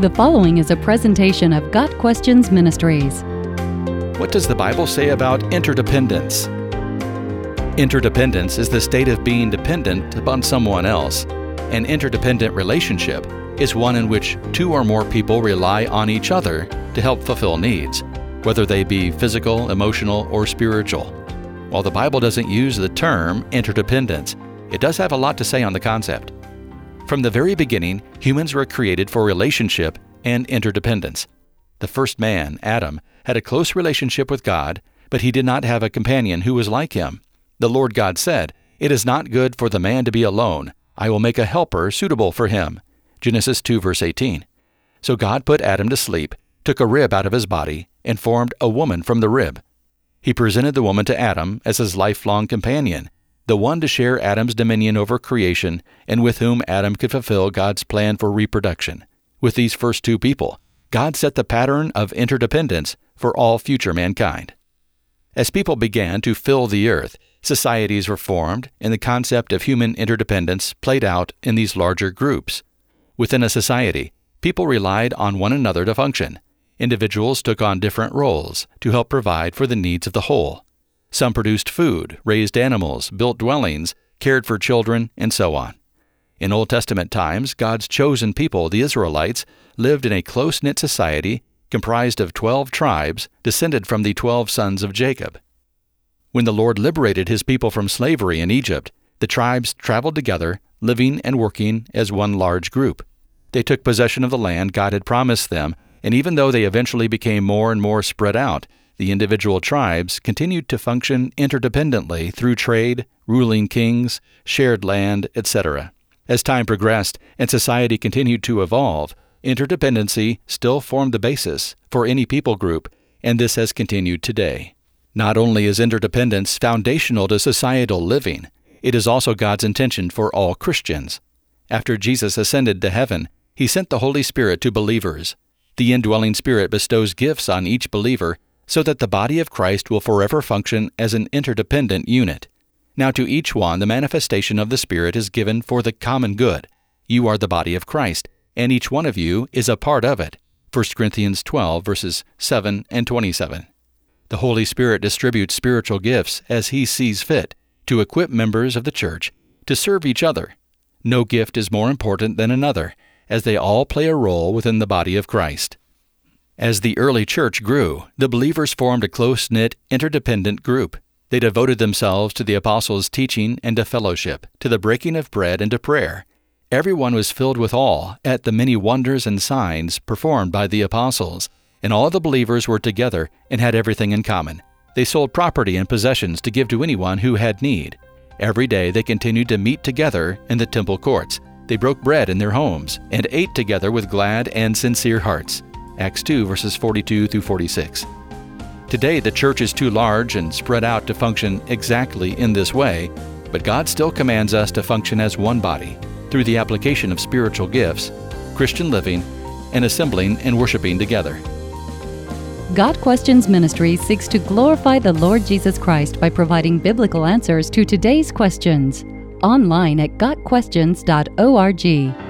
The following is a presentation of Got Questions Ministries. What does the Bible say about interdependence? Interdependence is the state of being dependent upon someone else. An interdependent relationship is one in which two or more people rely on each other to help fulfill needs, whether they be physical, emotional, or spiritual. While the Bible doesn't use the term interdependence, it does have a lot to say on the concept. From the very beginning, humans were created for relationship and interdependence. The first man, Adam, had a close relationship with God, but he did not have a companion who was like him. The Lord God said, It is not good for the man to be alone. I will make a helper suitable for him. Genesis 2, verse 18. So God put Adam to sleep, took a rib out of his body, and formed a woman from the rib. He presented the woman to Adam as his lifelong companion, the one to share Adam's dominion over creation and with whom Adam could fulfill God's plan for reproduction. With these first two people, God set the pattern of interdependence for all future mankind. As people began to fill the earth, societies were formed, and the concept of human interdependence played out in these larger groups. Within a society, people relied on one another to function. Individuals took on different roles to help provide for the needs of the whole. Some produced food, raised animals, built dwellings, cared for children, and so on. In Old Testament times, God's chosen people, the Israelites, lived in a close knit society comprised of twelve tribes descended from the twelve sons of Jacob. When the Lord liberated his people from slavery in Egypt, the tribes traveled together, living and working as one large group. They took possession of the land God had promised them, and even though they eventually became more and more spread out, the individual tribes continued to function interdependently through trade, ruling kings, shared land, etc. As time progressed and society continued to evolve, interdependency still formed the basis for any people group, and this has continued today. Not only is interdependence foundational to societal living, it is also God's intention for all Christians. After Jesus ascended to heaven, he sent the Holy Spirit to believers. The indwelling Spirit bestows gifts on each believer so that the body of Christ will forever function as an interdependent unit. Now, to each one, the manifestation of the Spirit is given for the common good. You are the body of Christ, and each one of you is a part of it. 1 Corinthians 12, verses 7 and 27. The Holy Spirit distributes spiritual gifts as He sees fit to equip members of the church to serve each other. No gift is more important than another, as they all play a role within the body of Christ. As the early church grew, the believers formed a close knit, interdependent group. They devoted themselves to the apostles' teaching and to fellowship, to the breaking of bread and to prayer. Everyone was filled with awe at the many wonders and signs performed by the apostles, and all the believers were together and had everything in common. They sold property and possessions to give to anyone who had need. Every day they continued to meet together in the temple courts. They broke bread in their homes and ate together with glad and sincere hearts Acts 2, verses 42 through 46. Today, the church is too large and spread out to function exactly in this way, but God still commands us to function as one body through the application of spiritual gifts, Christian living, and assembling and worshiping together. Got Questions Ministry seeks to glorify the Lord Jesus Christ by providing biblical answers to today's questions. Online at GotQuestions.org.